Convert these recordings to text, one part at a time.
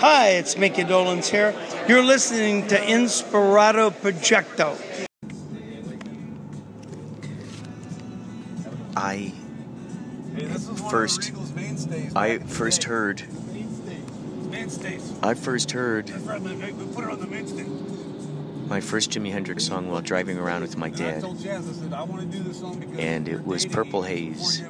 Hi, it's Micky Dolenz here. You're listening to Inspirato Projecto. I Hey, this is one of First- I back in the first heard I first heard That's right, we we put it on the mainstay. my first Jimi Hendrix song while driving around with my dad. told Jazz, I said, I want to do this song because And it was Purple Haze.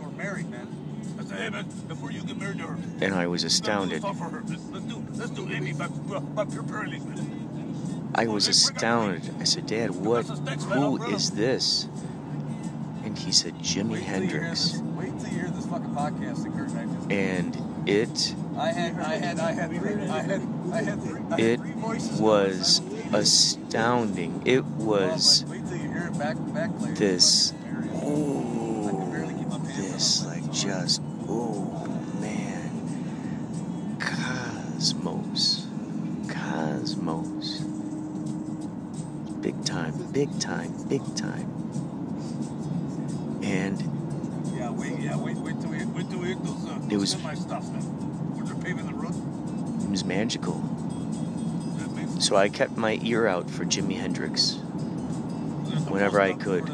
You ever married, man. I said, hey, man, before you get married her, And I was astounded. a song for her. Let's, let's do, let's do Amy by, by Pure Pearly, man. I was astounded. I said, Dad, what who is this? And he said, Jimi Hendrix. Wait till you hear this fucking podcast that Kurt and And it I had, I had, I had three, I had, I had three, I had it was astounding. It was Wait till you hear it back, back this oh barely keep my pants this like just oh man cosmos cosmos big time big time big time and Yeah, wait, yeah, wait, wait till we, wait till we hit those, uh, It those was- semi stuff, man. Where they're paving the road. it was magical so i kept my ear out for jimi hendrix whenever I could.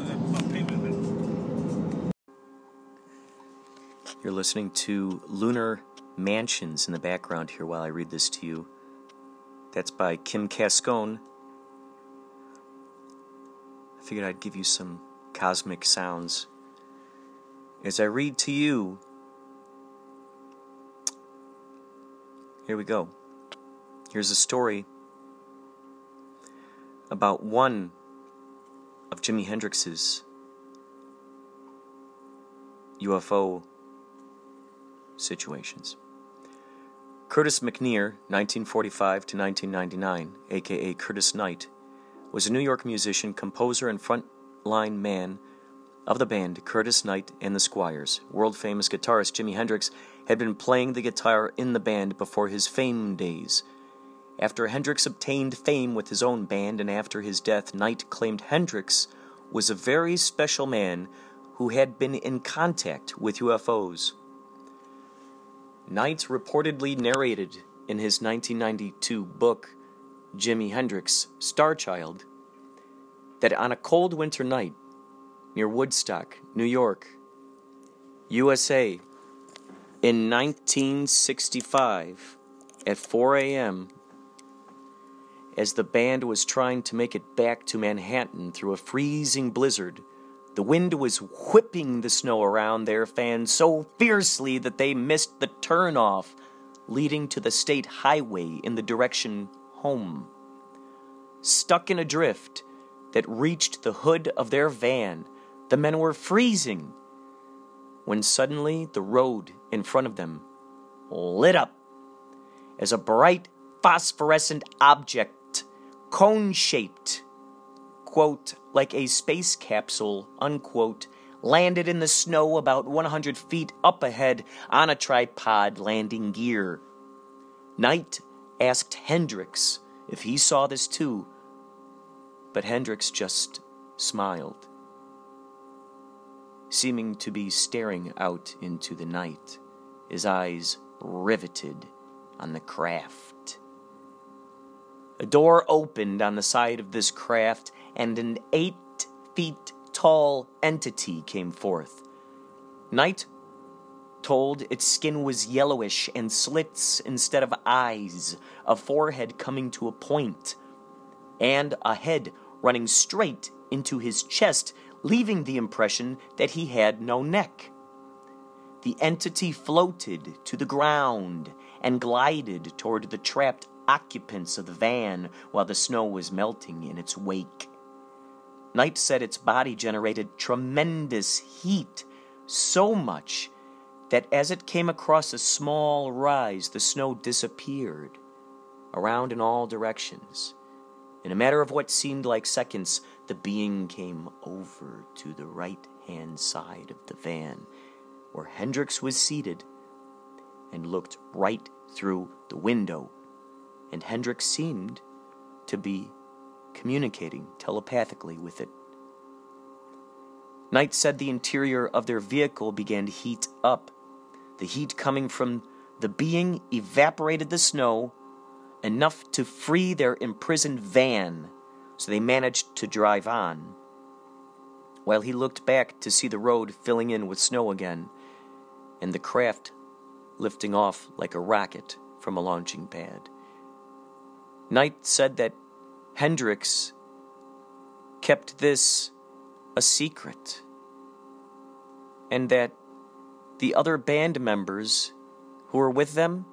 You're listening to Lunar Mansions in the background here while I read this to you. That's by Kim Cascone. I figured I'd give you some cosmic sounds. As I read to you, here we go. Here's a story about one of Jimi Hendrix's UFO situations. Curtis McNear, 1945 to 1999, aka Curtis Knight, was a New York musician, composer, and frontline man of the band Curtis Knight and the Squires. World famous guitarist Jimi Hendrix had been playing the guitar in the band before his fame days. After Hendrix obtained fame with his own band and after his death, Knight claimed Hendrix was a very special man who had been in contact with UFOs. Knight reportedly narrated in his 1992 book, Jimi Hendrix, Starchild, that on a cold winter night near Woodstock, New York, USA, in 1965, at 4 a.m., as the band was trying to make it back to Manhattan through a freezing blizzard, the wind was whipping the snow around their fans so fiercely that they missed the turnoff leading to the state highway in the direction home. Stuck in a drift that reached the hood of their van, the men were freezing when suddenly the road in front of them lit up as a bright phosphorescent object, cone shaped, quote, like a space capsule, unquote, landed in the snow about 100 feet up ahead on a tripod landing gear. Knight asked Hendrix if he saw this too, but Hendrix just smiled, seeming to be staring out into the night, his eyes riveted on the craft. A door opened on the side of this craft, and an eight feet tall entity came forth. Knight told its skin was yellowish and slits instead of eyes, a forehead coming to a point, and a head running straight into his chest, leaving the impression that he had no neck. The entity floated to the ground and glided toward the trapped occupants of the van while the snow was melting in its wake. Knight said its body generated tremendous heat, so much that as it came across a small rise, the snow disappeared around in all directions. In a matter of what seemed like seconds, the being came over to the right hand side of the van, where Hendrix was seated, and looked right through the window. And Hendrix seemed to be communicating telepathically with it. Knight said the interior of their vehicle began to heat up. The heat coming from the being evaporated the snow, enough to free their imprisoned van, so they managed to drive on. While he looked back to see the road filling in with snow again, and the craft lifting off like a rocket from a launching pad. Knight said that Hendrix kept this a secret, and that the other band members who were with them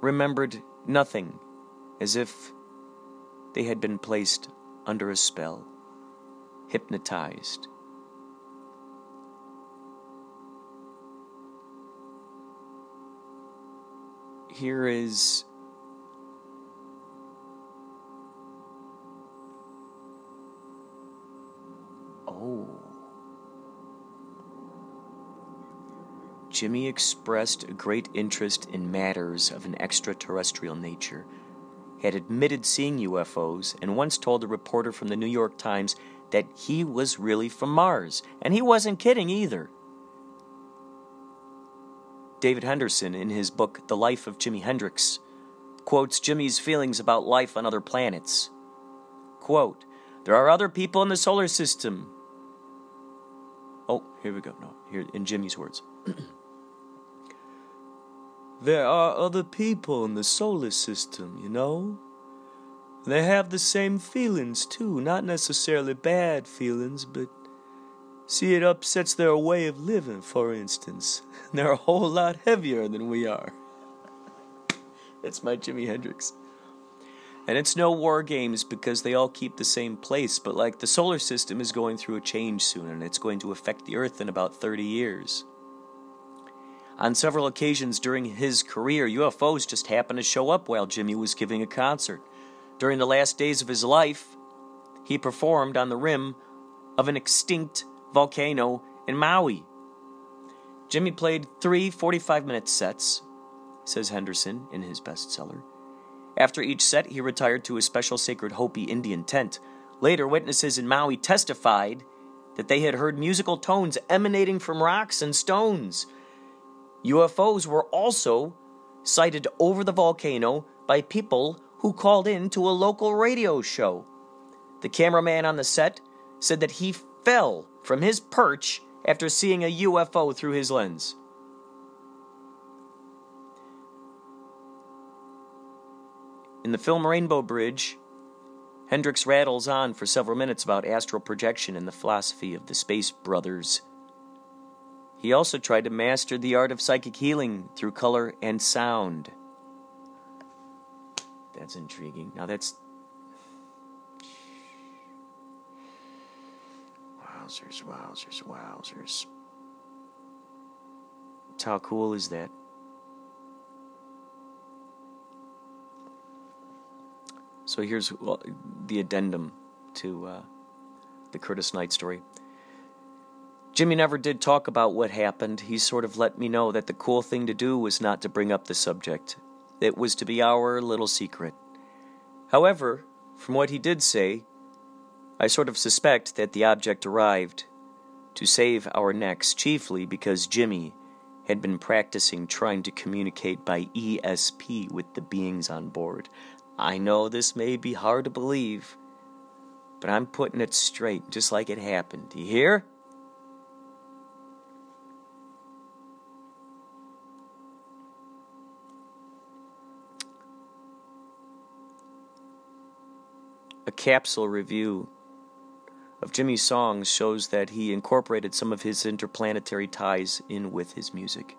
remembered nothing, as if they had been placed under a spell, hypnotized. Here is Oh. Jimi expressed a great interest in matters of an extraterrestrial nature, had admitted seeing UFOs, and once told a reporter from the New York Times that he was really from Mars, and he wasn't kidding either. David Henderson, in his book The Life of Jimi Hendrix, quotes Jimi's feelings about life on other planets. Quote, There are other people in the solar system Oh, here we go. No, here in Jimi's words. there are other people in the solar system, you know? They have the same feelings too, not necessarily bad feelings, but see, it upsets their way of living, for instance. They're a whole lot heavier than we are. That's my Jimi Hendrix. And it's no war games because they all keep the same place, but like the solar system is going through a change soon and it's going to affect the Earth in about 30 years. On several occasions during his career, UFOs just happened to show up while Jimi was giving a concert. During the last days of his life, he performed on the rim of an extinct volcano in Maui. Jimi played three 45 minute sets, says Henderson in his bestseller. After each set, he retired to a special sacred Hopi Indian tent. Later, witnesses in Maui testified that they had heard musical tones emanating from rocks and stones. UFOs were also sighted over the volcano by people who called in to a local radio show. The cameraman on the set said that he fell from his perch after seeing a UFO through his lens. In the film Rainbow Bridge, Hendrix rattles on for several minutes about astral projection and the philosophy of the Space Brothers. He also tried to master the art of psychic healing through color and sound. That's intriguing. Now that's. Wowzers, wowzers, wowzers. How cool is that? So here's the addendum to uh, the Curtis Knight story. Jimi never did talk about what happened. He sort of let me know that the cool thing to do was not to bring up the subject. It was to be our little secret. However, from what he did say, I sort of suspect that the object arrived to save our necks, chiefly because Jimi had been practicing trying to communicate by ESP with the beings on board. I know this may be hard to believe, but I'm putting it straight just like it happened. You hear? A capsule review of Jimi's songs shows that he incorporated some of his interplanetary ties in with his music.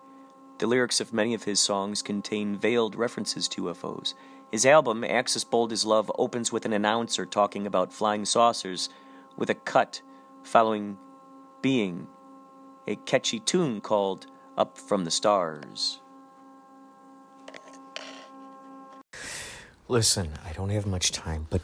The lyrics of many of his songs contain veiled references to UFOs his album, Axis Bold as Love, opens with an announcer talking about flying saucers, with a cut following being a catchy tune called Up from the Stars. Listen, I don't have much time, but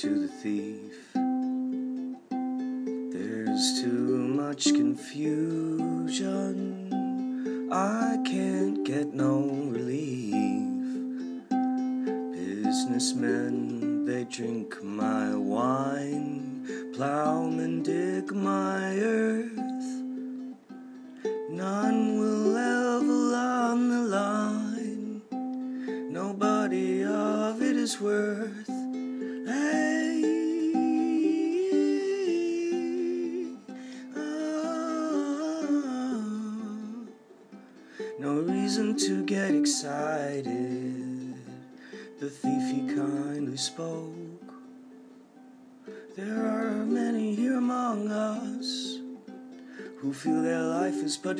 to the thief. There's too much confusion, I can't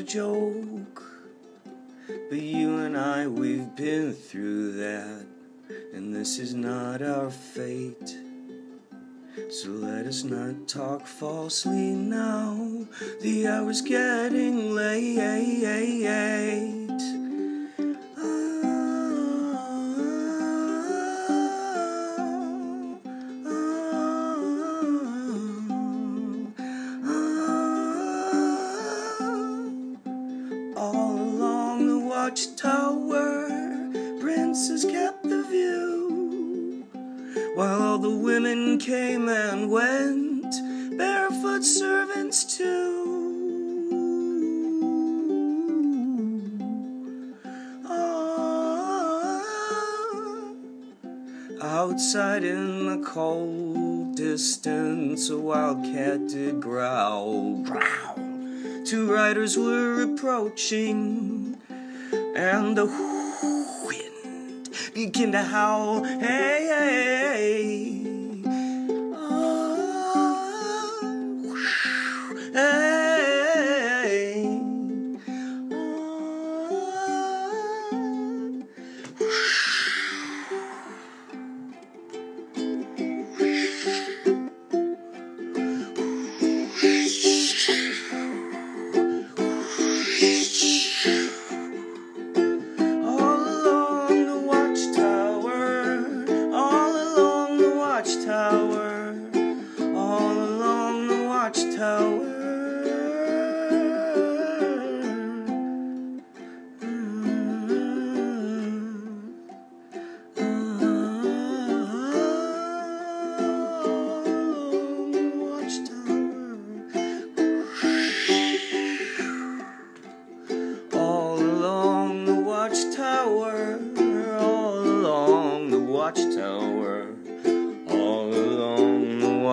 joke. But you and I, we've been through that, and this is not our fate. So let us not talk falsely now. The hour's getting late. Came and went, barefoot servants too. Ah. Outside in the cold distance, a wildcat did growl, growl. Two riders were approaching, and the wind began to howl. Hey, hey, hey.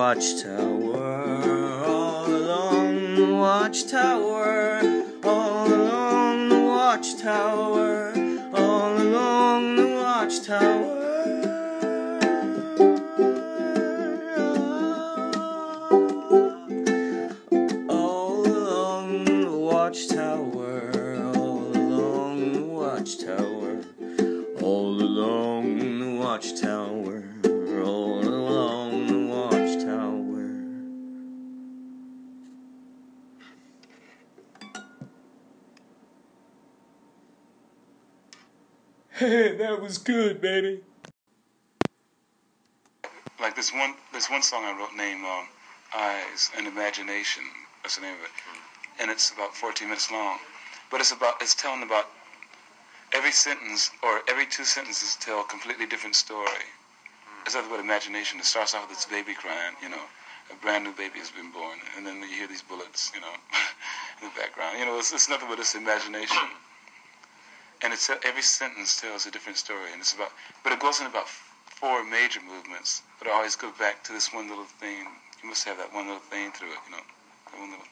Watchtower, Hey, that was good, baby. like this one this one song I wrote named um, "Eyes and Imagination." That's the name of it, and it's about 14 minutes long. But it's about it's telling about every sentence or every two sentences tell a completely different story. It's nothing but imagination. It starts off with this baby crying, you know, a brand new baby has been born, and then you hear these bullets, you know, in the background. You know, it's, it's nothing but this imagination. And it's every sentence tells a different story, and it's about, but it goes in about four major movements, but I always go back to this one little thing. You must have that one little thing through it, you know, that one little.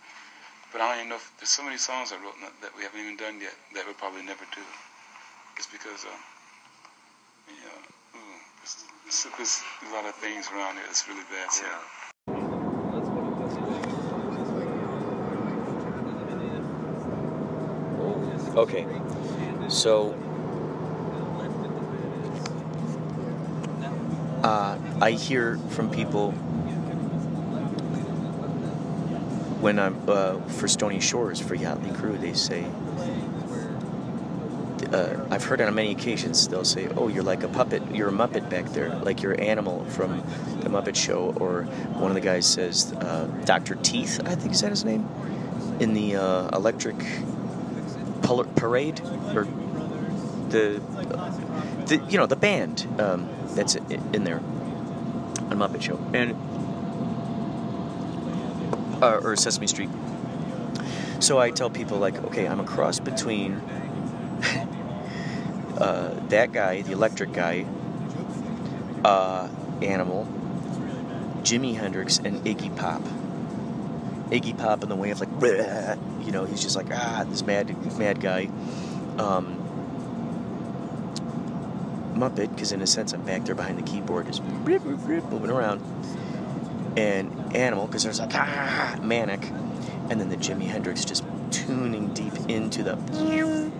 But I don't even know if there's so many songs I wrote that we haven't even done yet that we'll probably never do. It's because, uh, yeah, ooh, there's, there's, there's, a lot of things around here that's really bad. So. Yeah. Okay, so uh, I hear from people when I'm uh, for Stony Shores for Yachtley Crew. They say uh, I've heard on many occasions they'll say, "Oh, you're like a puppet. You're a muppet back there, like you're an animal from the Muppet Show." Or one of the guys says, uh, "Doctor Teeth," I think is that his name, in the uh, Electric Parade or the the you know the band um, that's in there on Muppet Show and uh, or Sesame Street. So I tell people like, okay, I'm a cross between uh, that guy, the electric guy, uh, Animal, Jimi Hendrix, and Iggy Pop. Iggy Pop in the way of like, you know, he's just like ah, this mad, mad guy. Um, Muppet, because in a sense I'm back there behind the keyboard, just moving around. And Animal, because there's like ah, manic, and then the Jimi Hendrix just tuning deep into the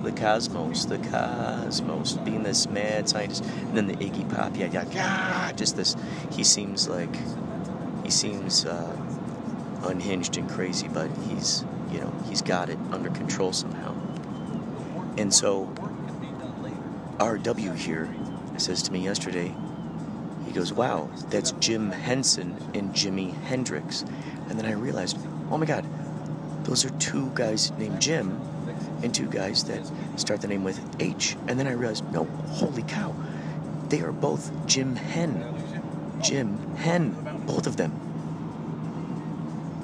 the cosmos, the cosmos, being this mad scientist, and then the Iggy Pop, yeah, yeah, yeah, just this. He seems like he seems uh, unhinged and crazy, but he's you know he's got it under control somehow. And so RW here says to me yesterday, he goes, "Wow, that's Jim Henson and Jimi Hendrix," and then I realized, oh my God, those are two guys named Jim and two guys that start the name with H. And then I realized, no, holy cow, they are both Jim Hen. Jim Hen, both of them.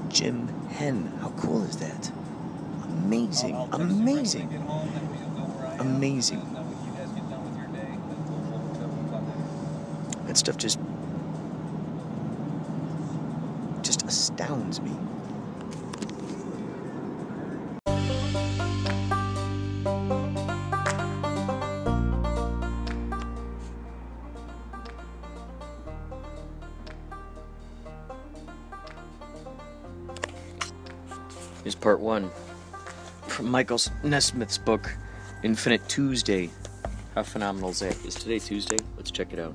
Jim Hen. How cool is that? Amazing, amazing, amazing. That stuff just just astounds me. Here's part one from Michael Nesmith's book, Infinite Tuesday. How phenomenal is that? Is today Tuesday? Let's check it out.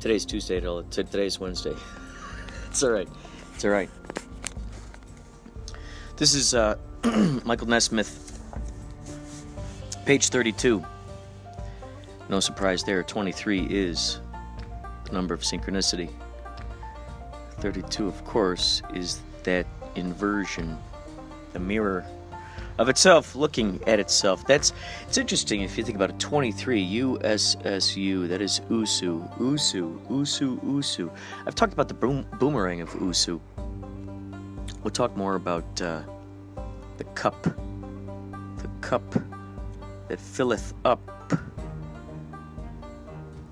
Today's Tuesday. Today's Wednesday. it's all right. It's all right. This is uh, Michael Nesmith, page 32. No surprise there. 23 is the number of synchronicity. 32, of course, is that inversion the mirror of itself looking at itself. That's it's interesting if you think about it. 23 USSU that is Usu Usu Usu Usu. I've talked about the boom, boomerang of Usu. We'll talk more about uh, the cup, the cup that filleth up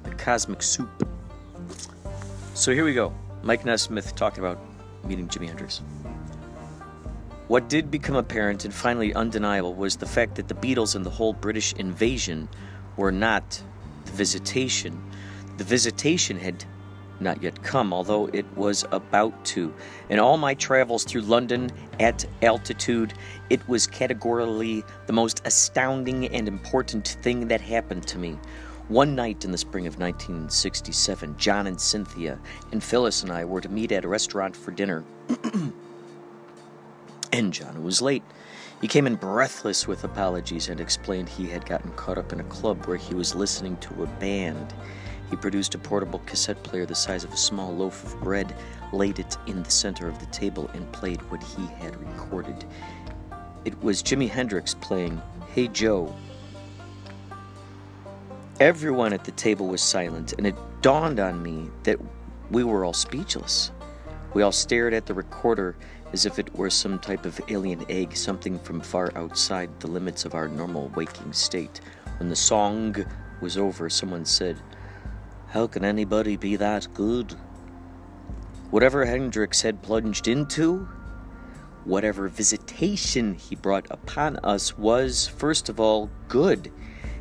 the cosmic soup. So here we go. Mike Nesmith talking about meeting Jimi Hendrix. What did become apparent and finally undeniable was the fact that the Beatles and the whole British invasion were not the visitation. The visitation had not yet come, although it was about to. In all my travels through London at altitude, it was categorically the most astounding and important thing that happened to me. One night in the spring of 1967, John and Cynthia and Phyllis and I were to meet at a restaurant for dinner. And John was late. He came in breathless with apologies and explained he had gotten caught up in a club where he was listening to a band. He produced a portable cassette player the size of a small loaf of bread, laid it in the center of the table, and played what he had recorded. It was Jimi Hendrix playing Hey Joe. Everyone at the table was silent, and it dawned on me that we were all speechless. We all stared at the recorder as if it were some type of alien egg, something from far outside the limits of our normal waking state. When the song was over, someone said, How can anybody be that good? Whatever Hendrix had plunged into, whatever visitation he brought upon us was, first of all, good.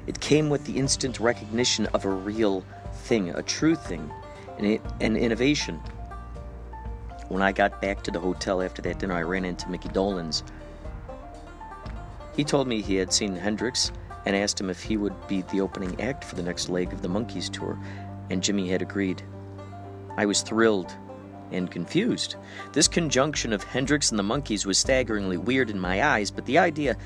It came with the instant recognition of a real thing, a true thing, an, innovation. When I got back to the hotel after that dinner, I ran into Micky Dolenz. He told me he had seen Hendrix and asked him if he would be the opening act for the next leg of the Monkees tour, and Jimi had agreed. I was thrilled and confused. This conjunction of Hendrix and the Monkees was staggeringly weird in my eyes, but the idea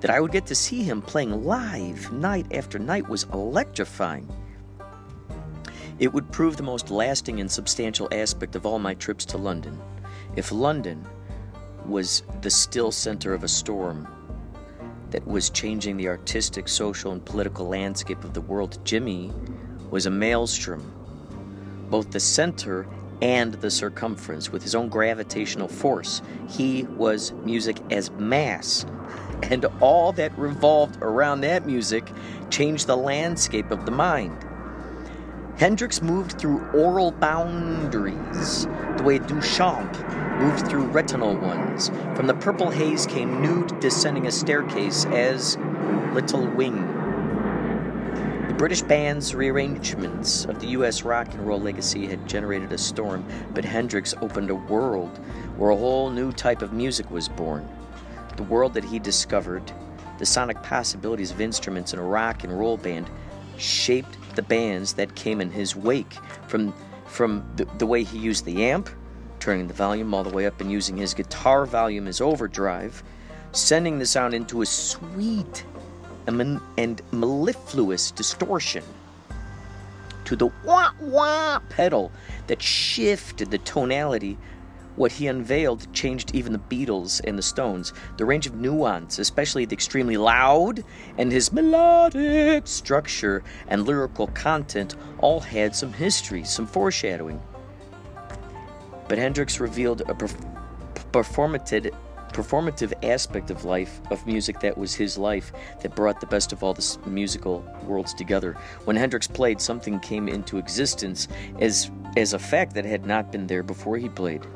that I would get to see him playing live night after night was electrifying. It would prove the most lasting and substantial aspect of all my trips to London. If London was the still center of a storm that was changing the artistic, social, and political landscape of the world, Jimi was a maelstrom, both the center and the circumference, with his own gravitational force. He was music as mass, and all that revolved around that music changed the landscape of the mind. Hendrix moved through aural boundaries, the way Duchamp moved through retinal ones. From the purple haze came nude descending a staircase as Little Wing. The British band's rearrangements of the US rock and roll legacy had generated a storm, but Hendrix opened a world where a whole new type of music was born. The world that he discovered, the sonic possibilities of instruments in a rock and roll band, shaped the bands that came in his wake from from the, the way he used the amp turning the volume all the way up and using his guitar volume as overdrive sending the sound into a sweet and, and mellifluous distortion to the wah wah pedal that shifted the tonality what he unveiled changed even the Beatles and the Stones. The range of nuance, especially the extremely loud and his melodic structure and lyrical content, all had some history, some foreshadowing. But Hendrix revealed a performative performative aspect of life of music that was his life that brought the best of all the musical worlds together when hendrix played something came into existence as as a fact that had not been there before he played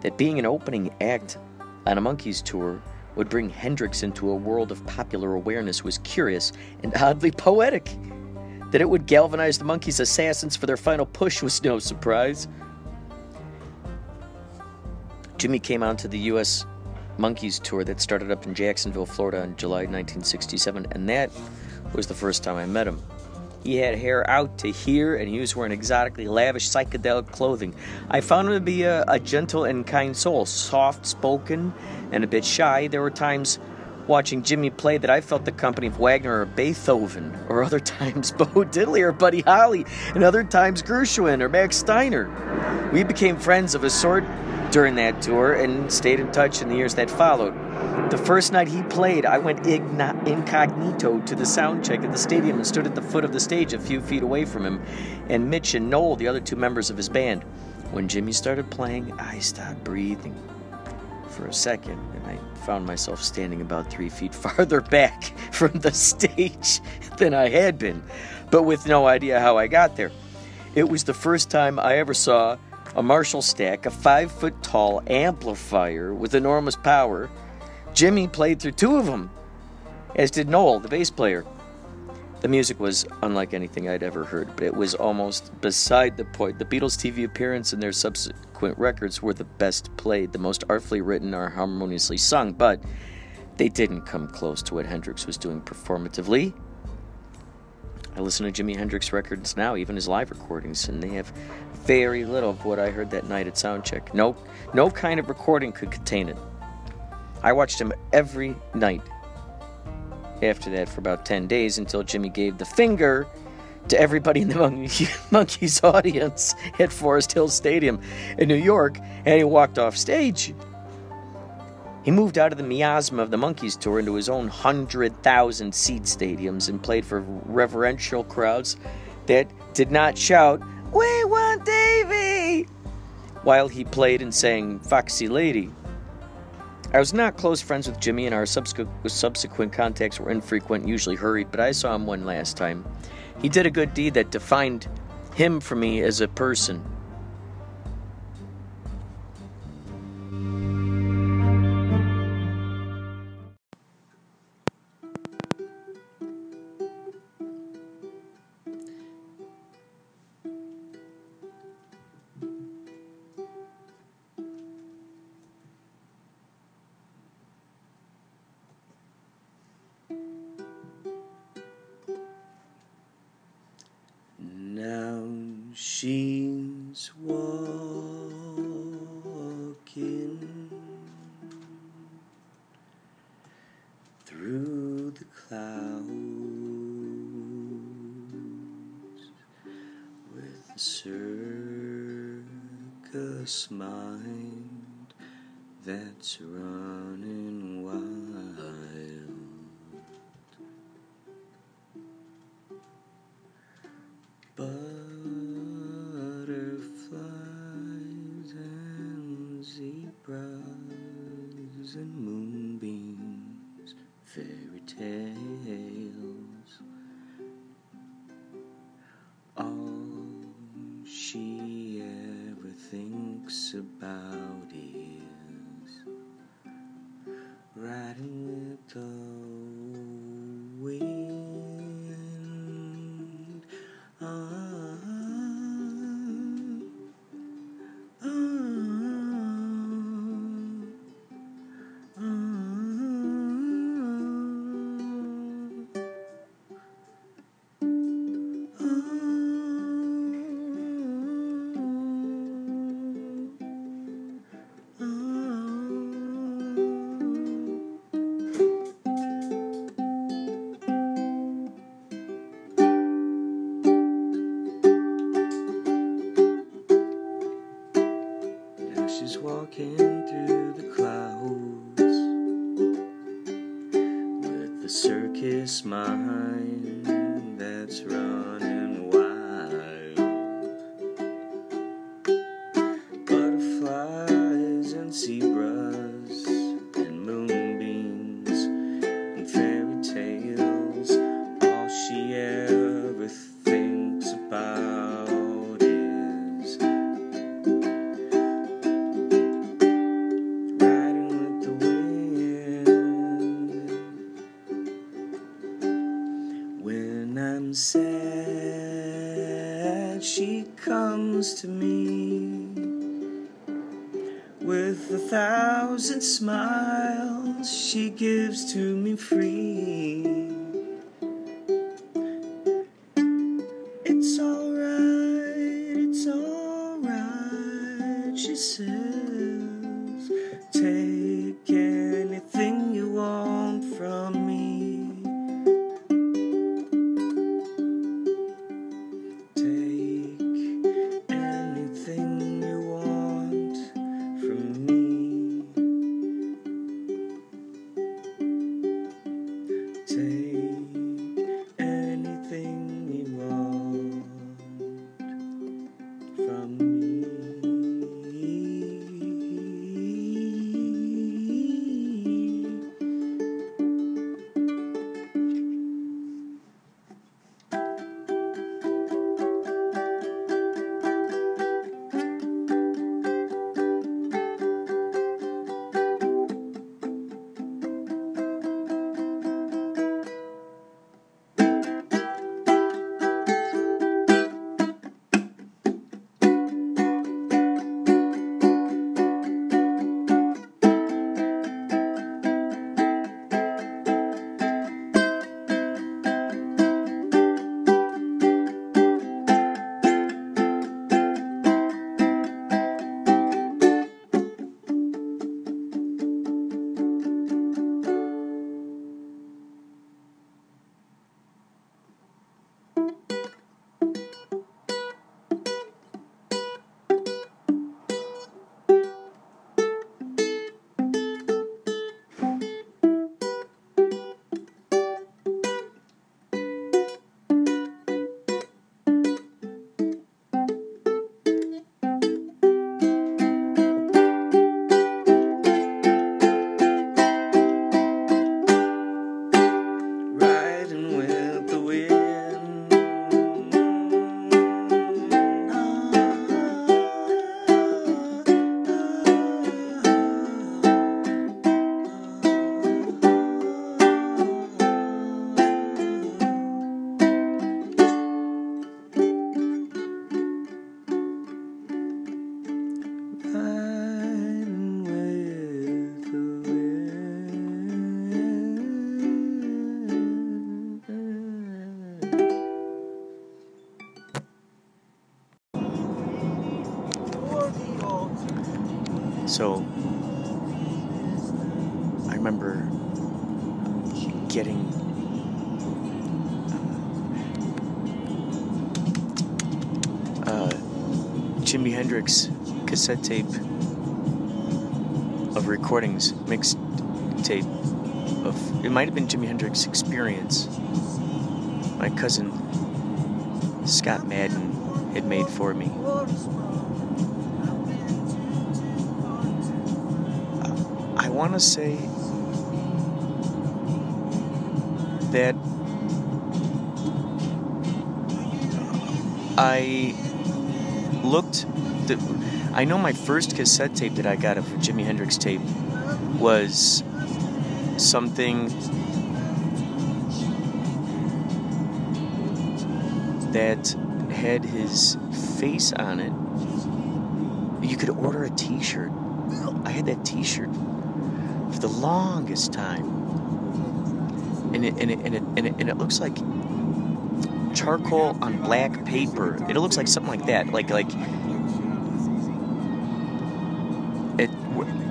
that being an opening act on a Monkees tour would bring Hendrix into a world of popular awareness was curious and oddly poetic. That it would galvanize the Monkees' assassins for their final push was no surprise. Jimi came on to the U.S. Monkees tour that started up in Jacksonville, Florida in July 1967, and that was the first time I met him. He had hair out to here, and he was wearing exotically lavish psychedelic clothing. I found him to be a, a gentle and kind soul, soft spoken and a bit shy. There were times watching Jimi play that I felt the company of Wagner or Beethoven, or other times Bo Diddley or Buddy Holly, and other times Gershwin or Max Steiner. We became friends of a sort during that tour and stayed in touch in the years that followed. The first night he played, I went incognito to the sound check at the stadium and stood at the foot of the stage a few feet away from him, and Mitch and Noel, the other two members of his band. When Jimi started playing, I stopped breathing for a second, and I found myself standing about three feet farther back from the stage than I had been, but with no idea how I got there. It was the first time I ever saw a Marshall stack, a five foot tall amplifier with enormous power. Jimi played through two of them, as did Noel, the bass player. The music was unlike anything I'd ever heard, but it was almost beside the point. The Beatles' TV appearance and their subsequent records were the best played, the most artfully written or harmoniously sung, but they didn't come close to what Hendrix was doing performatively. I listen to Jimi Hendrix records now, even his live recordings, and they have very little of what I heard that night at Soundcheck. No, no kind of recording could contain it. I watched him every night after that for about 10 days until Jimi gave the finger to everybody in the Monkees audience at Forest Hill Stadium in New York, and he walked off stage. He moved out of the miasma of the Monkees tour into his own 100,000 seat stadiums and played for reverential crowds that did not shout, We want Davy! while he played and sang Foxy Lady. I was not close friends with Jimi, and our subsequent contacts were infrequent, usually hurried, but I saw him one last time. He did a good deed that defined him for me as a person. stars and moonbeams, fairy tales. Say cassette tape of recordings, mixed tape of it might have been Jimi Hendrix Experience. My cousin Scott Madden had made for me. I want to say that I looked. The, I know my first cassette tape that I got of Jimi Hendrix tape was something that had his face on it. You could order a T-shirt. I had that T-shirt for the longest time, and it and it and it and it, and it looks like charcoal on black paper. It looks like something like that, like like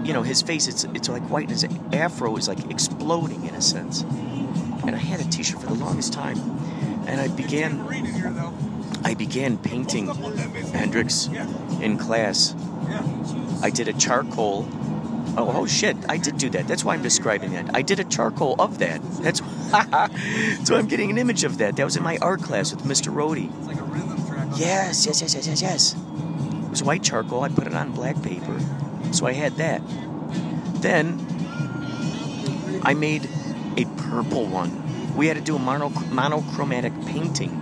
You know, his face. It's it's like white, and his afro is like exploding in a sense. And I had a T-shirt for the longest time, and I began. I began painting Hendrix in class. I did a charcoal. Oh, oh shit! I did do that. That's why I'm describing that. I did a charcoal of that. That's so I'm getting an image of that. That was in my art class with Mr. Rhodey. Yes, yes, yes, yes, yes, yes. It was white charcoal. I put it on black paper, so I had that. Then I made a purple one. We had to do a mono- monochromatic painting,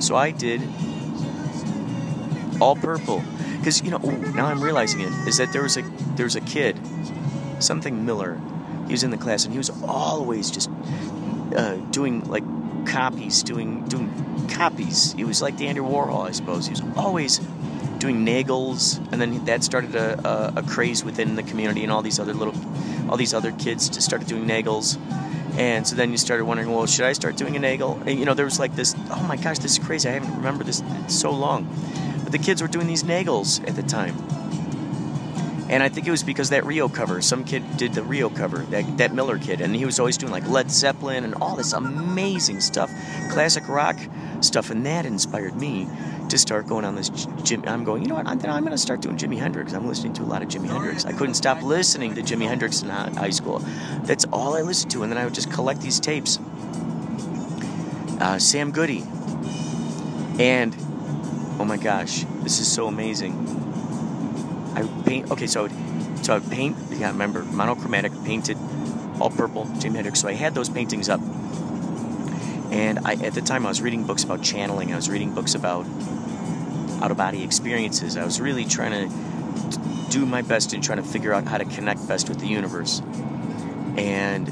so I did all purple. Because you know, ooh, now I'm realizing it is that there was a there was a kid, something Miller. He was in the class and he was always just uh, doing like copies, doing doing copies. He was like the Andy Warhol, I suppose. He was always doing Nagels, and then that started a, a, a craze within the community, and all these other little, all these other kids just started doing Nagels. And so then you started wondering, well, should I start doing a Nagel? And you know, there was like this, oh my gosh, this is crazy. I haven't remembered this so long. But the kids were doing these Nagels at the time. And I think it was because that Rio cover, some kid did the Rio cover, that, that Miller kid, and he was always doing like Led Zeppelin and all this amazing stuff, classic rock stuff, and that inspired me to start going on this Jim. I'm going, you know what? I'm, I'm going to start doing Jimi Hendrix. I'm listening to a lot of Jimi Hendrix. I couldn't stop listening to Jimi Hendrix in high school. That's all I listened to, and then I would just collect these tapes. Uh, Sam Goody, and oh my gosh, this is so amazing. I paint. Okay, so so I paint. Yeah, I remember monochromatic painted, all purple Jimi Hendrix. So I had those paintings up, and I at the time I was reading books about channeling. I was reading books about out of body experiences. I was really trying to do my best in trying to figure out how to connect best with the universe, and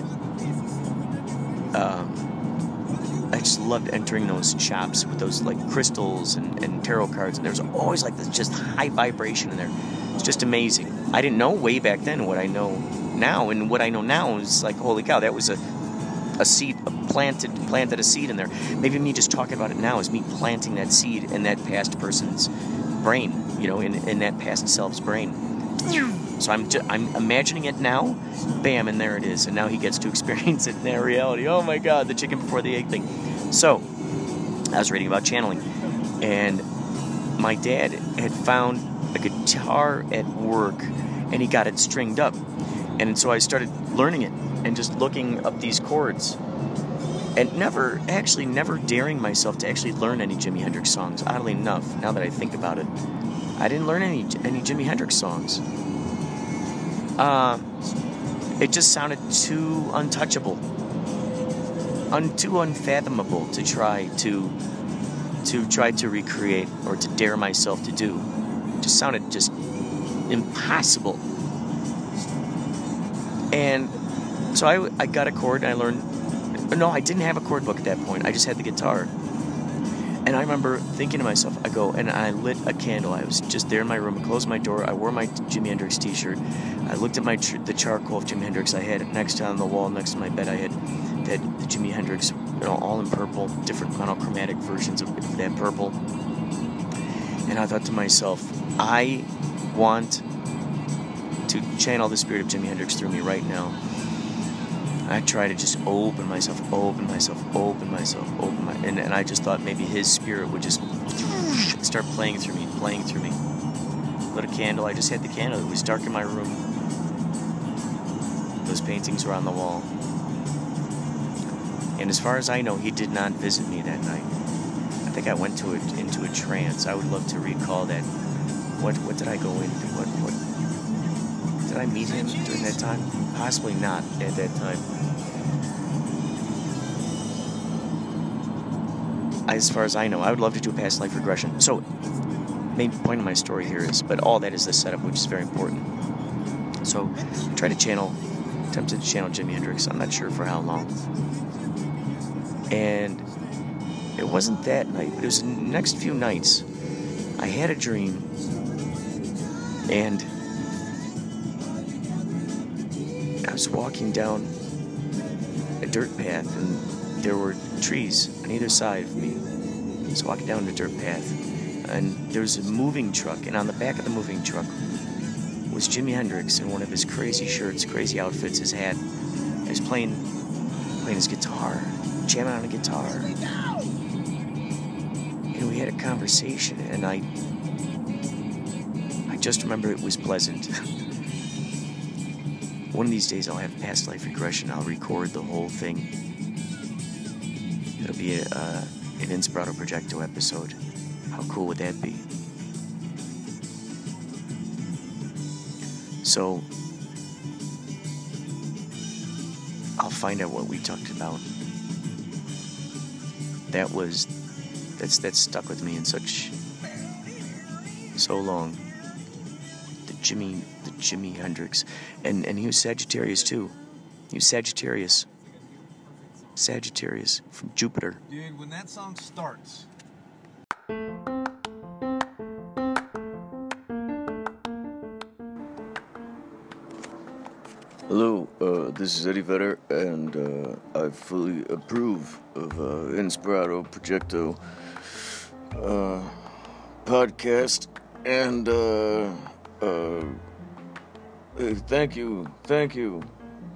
um, I just loved entering those shops with those like crystals and, and tarot cards. And there was always like this just high vibration in there. It's just amazing. I didn't know way back then what I know now, and what I know now is like, holy cow, that was a a seed a planted planted a seed in there. Maybe me just talking about it now is me planting that seed in that past person's brain, you know, in, in that past self's brain. So I'm ju- I'm imagining it now, bam, and there it is, and now he gets to experience it in that reality. Oh my God, the chicken before the egg thing. So I was reading about channeling, and my dad had found guitar at work, and he got it stringed up, and so I started learning it and just looking up these chords. And never, actually, never daring myself to actually learn any Jimi Hendrix songs. Oddly enough, now that I think about it, I didn't learn any any Jimi Hendrix songs. Uh, it just sounded too untouchable, un, too unfathomable to try to to try to recreate or to dare myself to do. Just sounded just impossible. And so I, I got a chord and I learned. No, I didn't have a chord book at that point. I just had the guitar. And I remember thinking to myself, I go, and I lit a candle. I was just there in my room. I closed my door. I wore my Jimi Hendrix T-shirt. I looked at my the charcoal of Jimi Hendrix I had next to on the wall next to my bed. I had that the Jimi Hendrix, you know, all in purple, different monochromatic versions of that purple. And I thought to myself, I want to channel the spirit of Jimi Hendrix through me right now, I try to just open myself, open myself, open myself, open my, and, and I just thought maybe his spirit would just start playing through me, playing through me. Lit a candle. I just had the candle. It was dark in my room. Those paintings were on the wall. And as far as I know, he did not visit me that night. I went to it into a trance. I would love to recall that. What what did I go into? What what did I meet him during that time? Possibly not at that time. As far as I know, I would love to do a past life regression. So, main point of my story here is, but all that is the setup, which is very important. So, try to channel, attempted to channel Jimi Hendrix. I'm not sure for how long. And it wasn't that night, but it was the next few nights. I had a dream, and I was walking down a dirt path, and there were trees on either side of me. I was walking down the dirt path, and there was a moving truck, and on the back of the moving truck was Jimi Hendrix in one of his crazy shirts, crazy outfits, his hat. He was playing, playing his guitar, jamming on a guitar. We had a conversation, and I, I just remember it was pleasant. One of these days, I'll have past life regression. I'll record the whole thing. It'll be a, uh, an Inspirato Projecto episode. How cool would that be? So, I'll find out what we talked about. That was, that's that stuck with me in such, so long. The Jimi, the Jimi Hendrix, and and he was Sagittarius too. He was Sagittarius. Sagittarius from Jupiter. Dude, when that song starts, Hello, uh, this is Eddie Vedder, and uh, I fully approve of uh, Inspirato Projecto uh, podcast. And uh, uh, uh, thank you, thank you.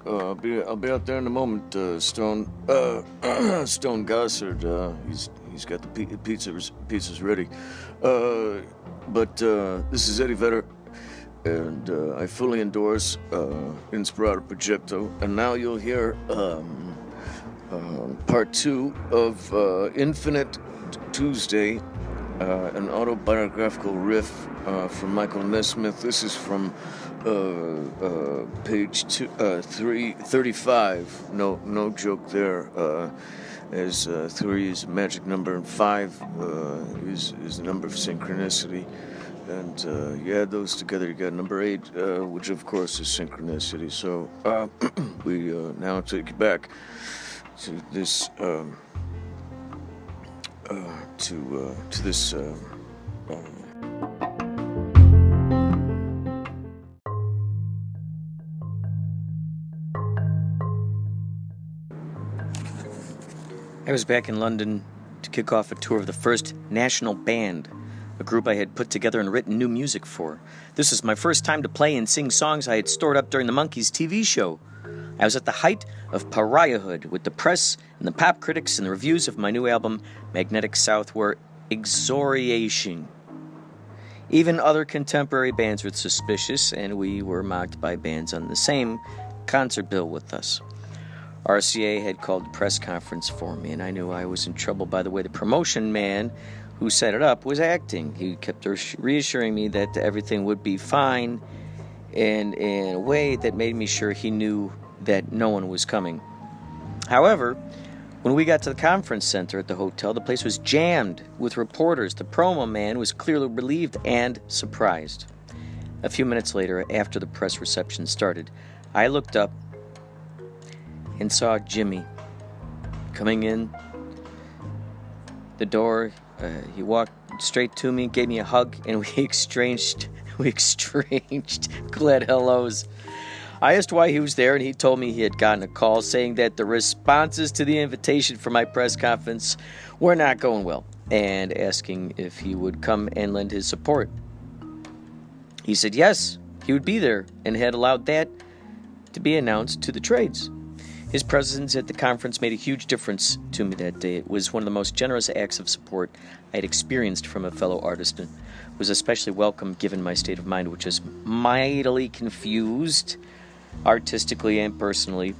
Uh, I'll be I'll be out there in a moment. Uh, Stone uh, Stone Gossard, uh, he's he's got the pi- pizzas pizzas ready. Uh, but uh, this is Eddie Vedder and uh, I fully endorse uh, Inspirato Projecto. And now you'll hear um, uh, part two of uh, Infinite Tuesday, uh, an autobiographical riff uh, from Michael Nesmith. This is from uh, uh, page two, uh, three, 35. No, no joke there. Uh, as three is a magic number, and five is is the number of synchronicity. And you add those together, you got number eight, which of course is synchronicity. So we now take you back to this, um, uh, to uh, to this. Uh, I was back in London to kick off a tour of the first national band, a group I had put together and written new music for. This was my first time to play and sing songs I had stored up during the Monkees TV show. I was at the height of pariahhood, with the press and the pop critics and the reviews of my new album, Magnetic South, were exoriation. Even other contemporary bands were suspicious, and we were mocked by bands on the same concert bill with us. RCA had called a press conference for me, and I knew I was in trouble by the way the promotion man who set it up was acting. He kept reassuring me that everything would be fine, and in a way that made me sure he knew that no one was coming. However, when we got to the conference center at the hotel, the place was jammed with reporters. The promo man was clearly relieved and surprised. A few minutes later, after the press reception started, I looked up and saw Jimi coming in the door. Uh, he walked straight to me, gave me a hug, and we exchanged we exchanged glad hellos. I asked why he was there, and he told me he had gotten a call saying that the responses to the invitation for my press conference were not going well, and asking if he would come and lend his support. He said yes, he would be there and had allowed that to be announced to the trades. His presence at the conference made a huge difference to me that day. It was one of the most generous acts of support I had experienced from a fellow artist and was especially welcome given my state of mind, which was mightily confused artistically and personally.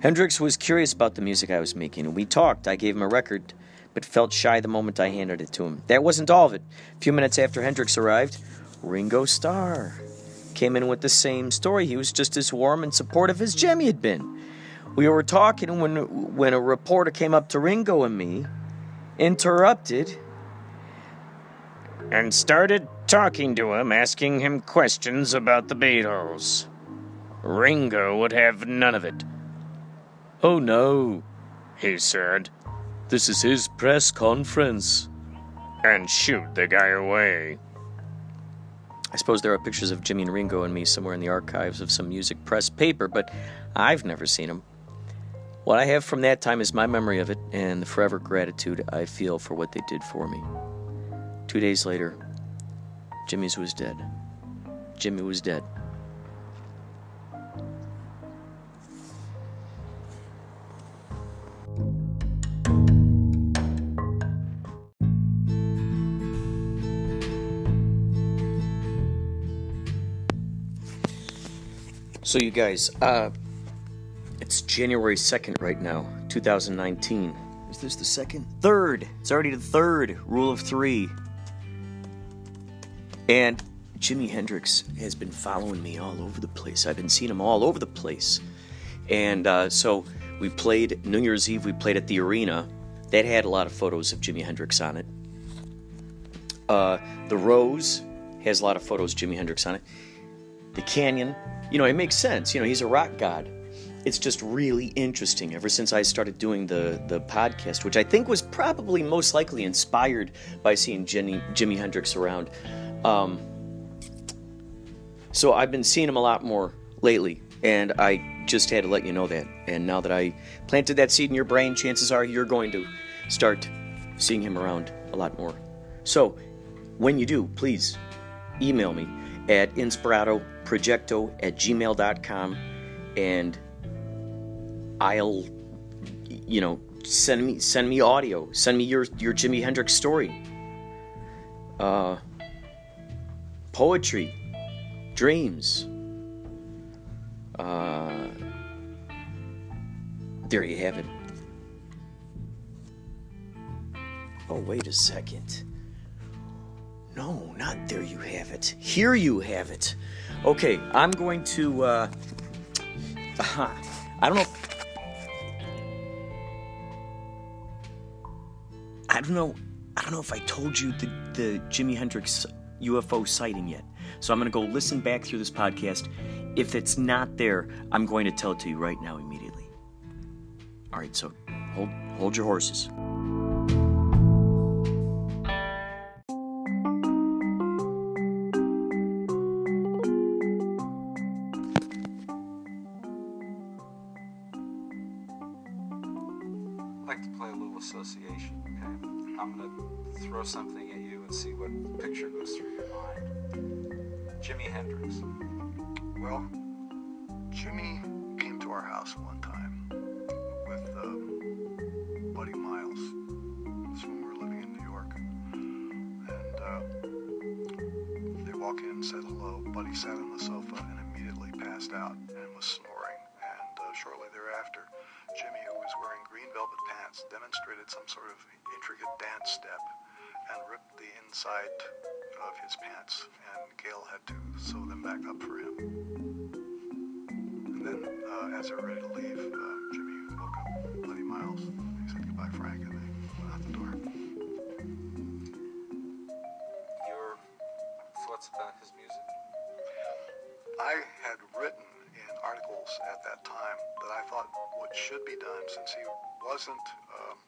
Hendrix was curious about the music I was making, and we talked. I gave him a record, but felt shy the moment I handed it to him. That wasn't all of it. A few minutes after Hendrix arrived, Ringo Starr came in with the same story. He was just as warm and supportive as Jimi had been. We were talking when when a reporter came up to Ringo and me, interrupted, and started talking to him, asking him questions about the Beatles. Ringo would have none of it. Oh no, he said. This is his press conference. And shoot the guy away. I suppose there are pictures of Jimi and Ringo and me somewhere in the archives of some music press paper, but I've never seen them. What I have from that time is my memory of it and the forever gratitude I feel for what they did for me. Two days later, Jimi's was dead. Jimi was dead. So, you guys, uh, it's January 2nd right now, 2019. Is this the second? Third! It's already the third rule of three. And Jimi Hendrix has been following me all over the place. I've been seeing him all over the place. And uh, so we played New Year's Eve, we played at the arena. That had a lot of photos of Jimi Hendrix on it. Uh, the Rose has a lot of photos of Jimi Hendrix on it. The Canyon, you know, it makes sense. You know, he's a rock god. It's just really interesting ever since I started doing the, the podcast, which I think was probably most likely inspired by seeing Jenny, Jimi Hendrix around. Um, so I've been seeing him a lot more lately, and I just had to let you know that. And now that I planted that seed in your brain, chances are you're going to start seeing him around a lot more. So when you do, please email me at inspiratoprojecto at gmail.com and I'll, you know, send me send me audio, send me your your Jimi Hendrix story, uh, poetry, dreams. Uh, there you have it. Oh, wait a second. No, not there you have it. Here you have it. Okay, I'm going to. Uh, uh, I don't know. I don't know. I don't know if I told you the the Jimi Hendrix UFO sighting yet. So I'm going to go listen back through this podcast. If it's not there, I'm going to tell it to you right now immediately. All right, so hold hold your horses. Out and was snoring. And uh, shortly thereafter, Jimi, who was wearing green velvet pants, demonstrated some sort of intricate dance step and ripped the inside of his pants, and Gail had to sew them back up for him. And then, uh, as they were ready to leave, uh, Jimi woke up Buddy Miles. He said goodbye, Frank, and they went out the door. Your thoughts about his music? I had written articles at that time that I thought what should be done, since he wasn't um,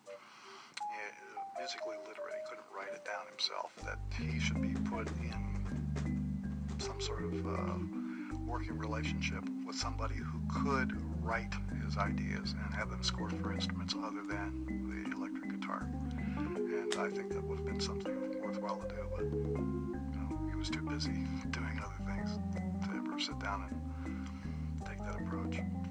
musically literate, he couldn't write it down himself, that he should be put in some sort of uh, working relationship with somebody who could write his ideas and have them scored for instruments other than the electric guitar. And I think that would have been something worthwhile to do, but you know, he was too busy doing other things. To ever sit down and that approach.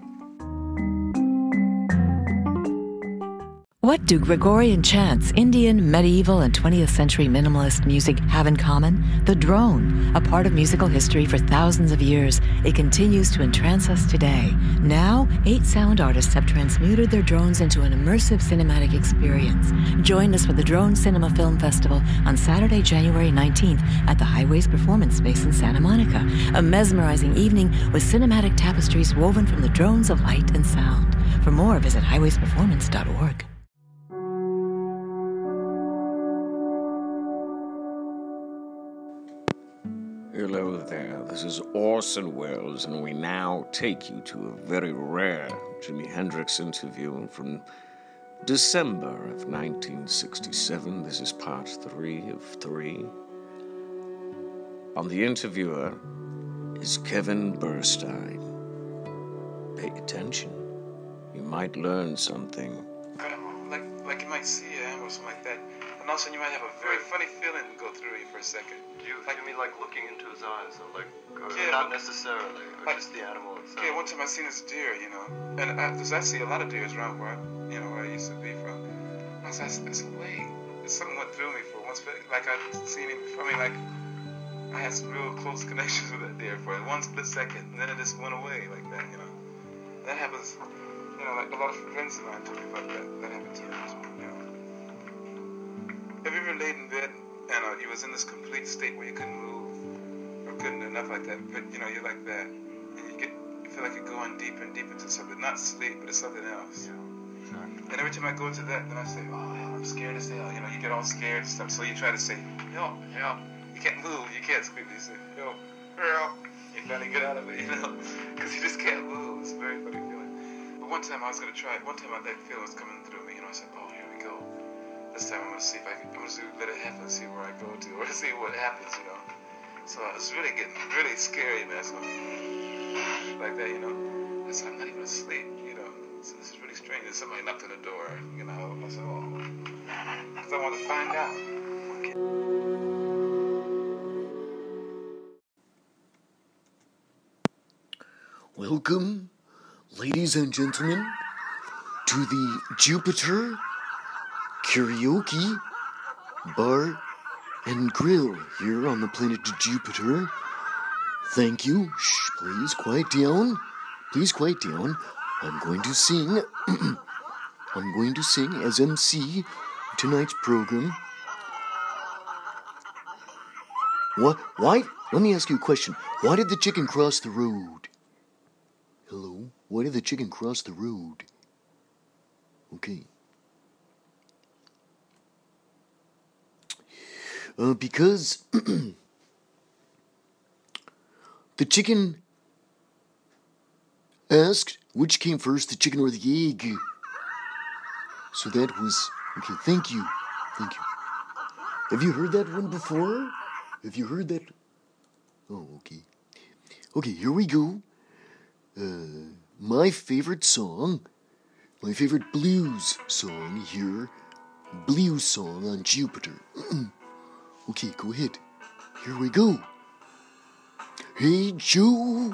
What do Gregorian chants, Indian, medieval, and 20th century minimalist music have in common? The drone, a part of musical history for thousands of years. It continues to entrance us today. Now, eight sound artists have transmuted their drones into an immersive cinematic experience. Join us for the Drone Cinema Film Festival on Saturday, January 19th at the Highways Performance Space in Santa Monica. A mesmerizing evening with cinematic tapestries woven from the drones of light and sound. For more, visit highwaysperformance.org. this is Orson Welles, and we now take you to a very rare Jimi Hendrix interview from December of 1967. This is part three of three. On the interviewer is Kevin Burshtein. Pay attention, you might learn something. Like, like you might see him or something like that. And all of a sudden you might have a very funny feeling go through you for a second. Do You, like, you mean like looking into his eyes, or like, or Yeah, not necessarily, or like- just the animal itself? Yeah, one time I seen this deer, you know, and I, cause I see a lot of deers around where, I, you know, where I used to be from. I was like, it's way, something went through me for once, but like I'd seen him. I mean, like I had some real close connections with that deer for one split second, and then it just went away like that, you know. That happens, you know, like a lot of friends of mine told me about that. That happened to them, you know. Have you ever laid in bed and uh, you was in this complete state where you couldn't move or couldn't do enough like that, but you know you're like that, and you get you feel like you're going deeper and deeper into something, not sleep, but it's something else. And every time I go into that, then I say, oh I'm scared as hell. You know, you get all scared and stuff, so you try to say, help, help. You can't move, you can't scream. You say, help, help. You finally get out of it, you know, because you just can't move. It's a very funny feeling. But one time I was gonna try it. One time I, that feeling was coming through me, you know. I said, oh, here we go. This time I'm gonna see if I can. I'm gonna let it happen, see where I go to, or see what happens, you know. So it's really getting really scary, man. So like that, you know. I said, I'm not even asleep, you know. So this is really strange. And somebody knocked on the door, you know. I said, oh, because I want to find out. Welcome, ladies and gentlemen, to the Jupiter Karaoke Bar and Grill here on the planet Jupiter. Thank you. Shh, please quiet down. Please quiet down. I'm going to sing. I'm going to sing as MC tonight's program. What? Why? Let me ask you a question. Why did the chicken cross the road? Hello? Why did the chicken cross the road? Okay. Uh, because the chicken asked which came first, the chicken or the egg. So that was okay. Thank you, thank you. Have you heard that one before? Have you heard that? Oh, okay. Okay, here we go. Uh, my favorite song, my favorite blues song here, blues song on Jupiter. okay, go ahead. Here we go. Hey Joe,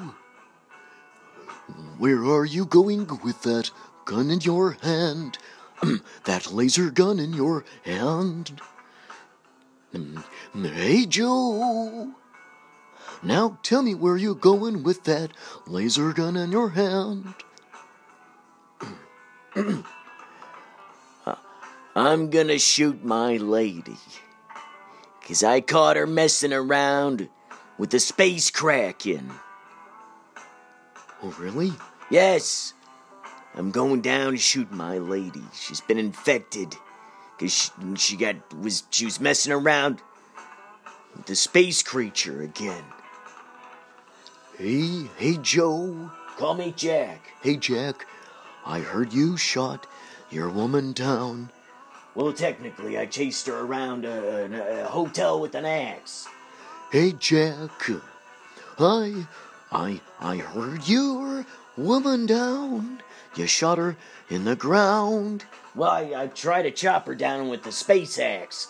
where are you going with that gun in your hand? that laser gun in your hand? Mm, Hey Joe, now tell me where you're going with that laser gun in your hand. I'm gonna shoot my lady. Cause I caught her messing around with the space kraken. Oh, really? Yes. I'm going down to shoot my lady. She's been infected. Cause she, she got was she was messing around with the space creature again. Hey, hey Joe. Call me Jack. Hey Jack, I heard you shot your woman down. Well, technically, I chased her around a, a hotel with an axe. Hey Jack, I, I, I heard your woman down. You shot her in the ground. Well, I, I tried to chop her down with the space axe.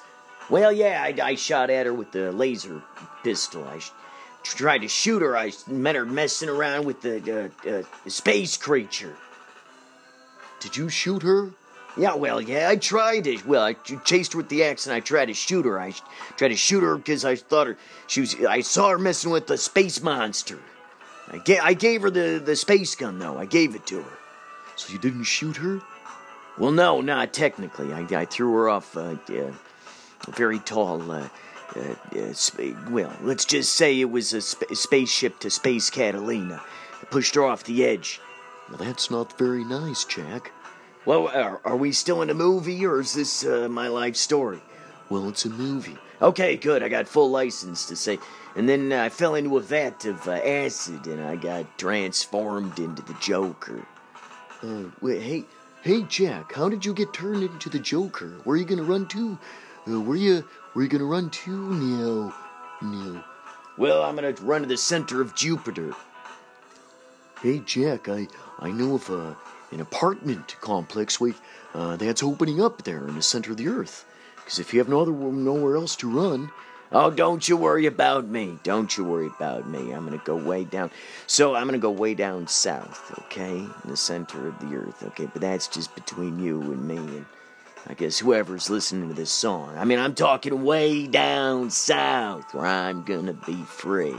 Well, yeah, I, I shot at her with the laser pistol. I, sh- tried to shoot her. I met her messing around with the uh, uh, space creature. Did you shoot her? Yeah, well, yeah, I tried to. Well, I chased her with the axe and I tried to shoot her. I tried to shoot her because I thought her she was. I saw her messing with the space monster. I gave, I gave her the, the space gun though. I gave it to her. So you didn't shoot her? Well, no, not technically. I, I threw her off uh, uh, a very tall. Uh, uh, uh, sp- well, let's just say it was a sp- spaceship to Space Catalina. I pushed her off the edge. Well, that's not very nice, Jack. Well, are, are we still in a movie, or is this uh, my life story? Well, it's a movie. Okay, good. I got full license to say. And then uh, I fell into a vat of uh, acid, and I got transformed into the Joker. Uh, wait, hey, hey, Jack, how did you get turned into the Joker? Where are you gonna run to? Uh, where you, where you gonna run to now? Now. Well, I'm gonna run to the center of Jupiter. Hey, Jack, I, I know of a, an apartment complex we, uh, that's opening up there in the center of the Earth. Because if you have no other nowhere else to run, Oh, don't you worry about me. Don't you worry about me. I'm gonna go way down. So I'm gonna go way down south, okay? In the center of the earth, okay? But that's just between you and me and I guess whoever's listening to this song. I mean, I'm talking way down south where I'm gonna be free.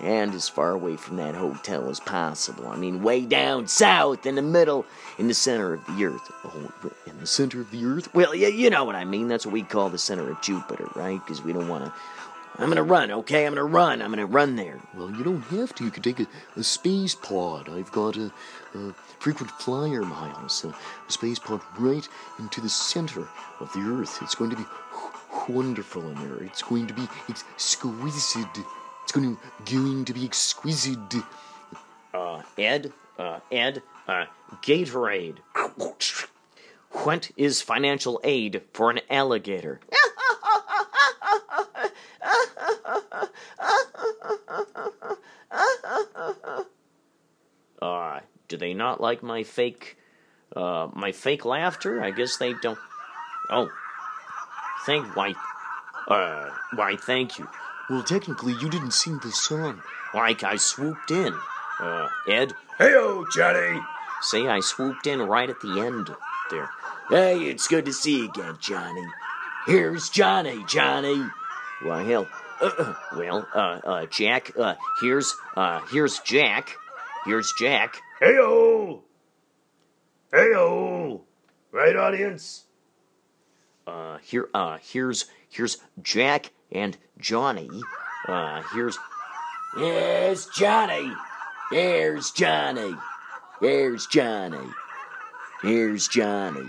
And as far away from that hotel as possible. I mean, way down south in the middle, in the center of the earth. Oh, in the center of the earth? Well, yeah, you know what I mean. That's what we call the center of Jupiter, right? Because we don't want to. I'm gonna run, okay? I'm gonna run. I'm gonna run there. Well, you don't have to. You can take a, a space pod. I've got a, a frequent flyer miles, a, a space pod right into the center of the Earth. It's going to be wonderful in there. It's going to be exquisite. It's going to, going to be exquisite. Uh, Ed, uh, Ed, uh, Gatorade. What is financial aid for an alligator? Uh, do they not like my fake, uh, my fake laughter? I guess they don't. Oh, thank why, uh, why thank you. Well, technically, you didn't sing the song. Like I swooped in. Uh, Ed? Heyo, Johnny! Say I swooped in right at the end there. Hey, it's good to see you again, Johnny. Here's Johnny, Johnny. Why, hell. Uh, well, uh, uh, Jack, uh, here's, uh, here's Jack. Here's Jack. Heyo! Heyo! Right, audience? Uh, here, uh, here's, here's Jack and Johnny. Uh, here's. Yes, Johnny. There's Johnny. There's Johnny. Here's Johnny.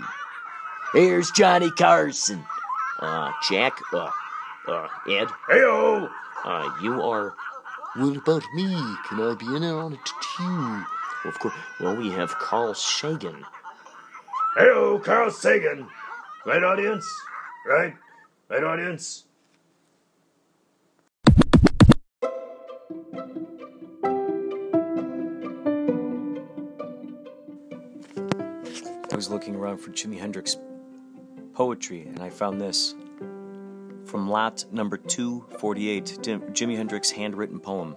Here's Johnny Carson. Uh, Jack, uh, uh, Ed. Heyo! Uh, you are. What about me? Can I be in on it too? Of course. Well, we have Carl Sagan. Heyo, Carl Sagan. Right, audience? Right? Right, audience? I was looking around for Jimi Hendrix poetry, and I found this from lot number 248, Jim, Jimi Hendrix handwritten poem.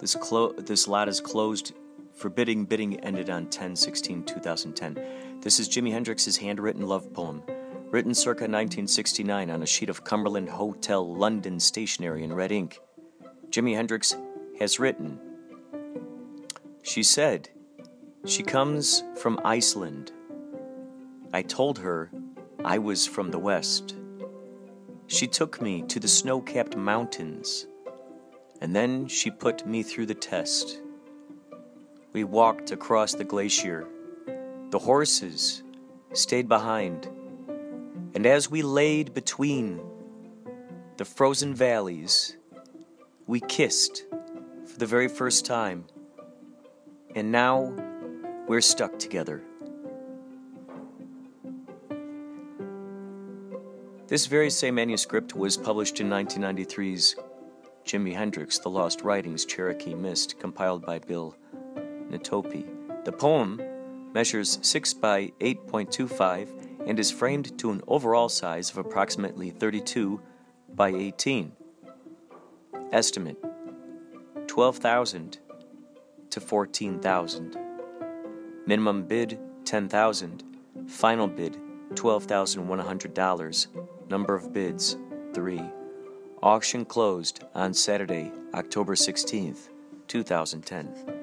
This, clo- this lot is closed. Forbidding bidding ended on 10 16 2010. This is Jimi Hendrix's handwritten love poem, written circa 1969 on a sheet of Cumberland Hotel London stationery in red ink. Jimi Hendrix has written She said, She comes from Iceland. I told her I was from the West. She took me to the snow capped mountains, and then she put me through the test. We walked across the glacier. The horses stayed behind, and as we laid between the frozen valleys, we kissed for the very first time, and now we're stuck together. This very same manuscript was published in 1993's Jimi Hendrix The Lost Writings Cherokee Mist, compiled by Bill Nitopi. The poem measures 6 by 8.25 and is framed to an overall size of approximately 32 by 18. Estimate 12,000 to 14,000. Minimum bid 10,000. Final bid $12,100. Number of bids 3. Auction closed on Saturday, October 16th, 2010.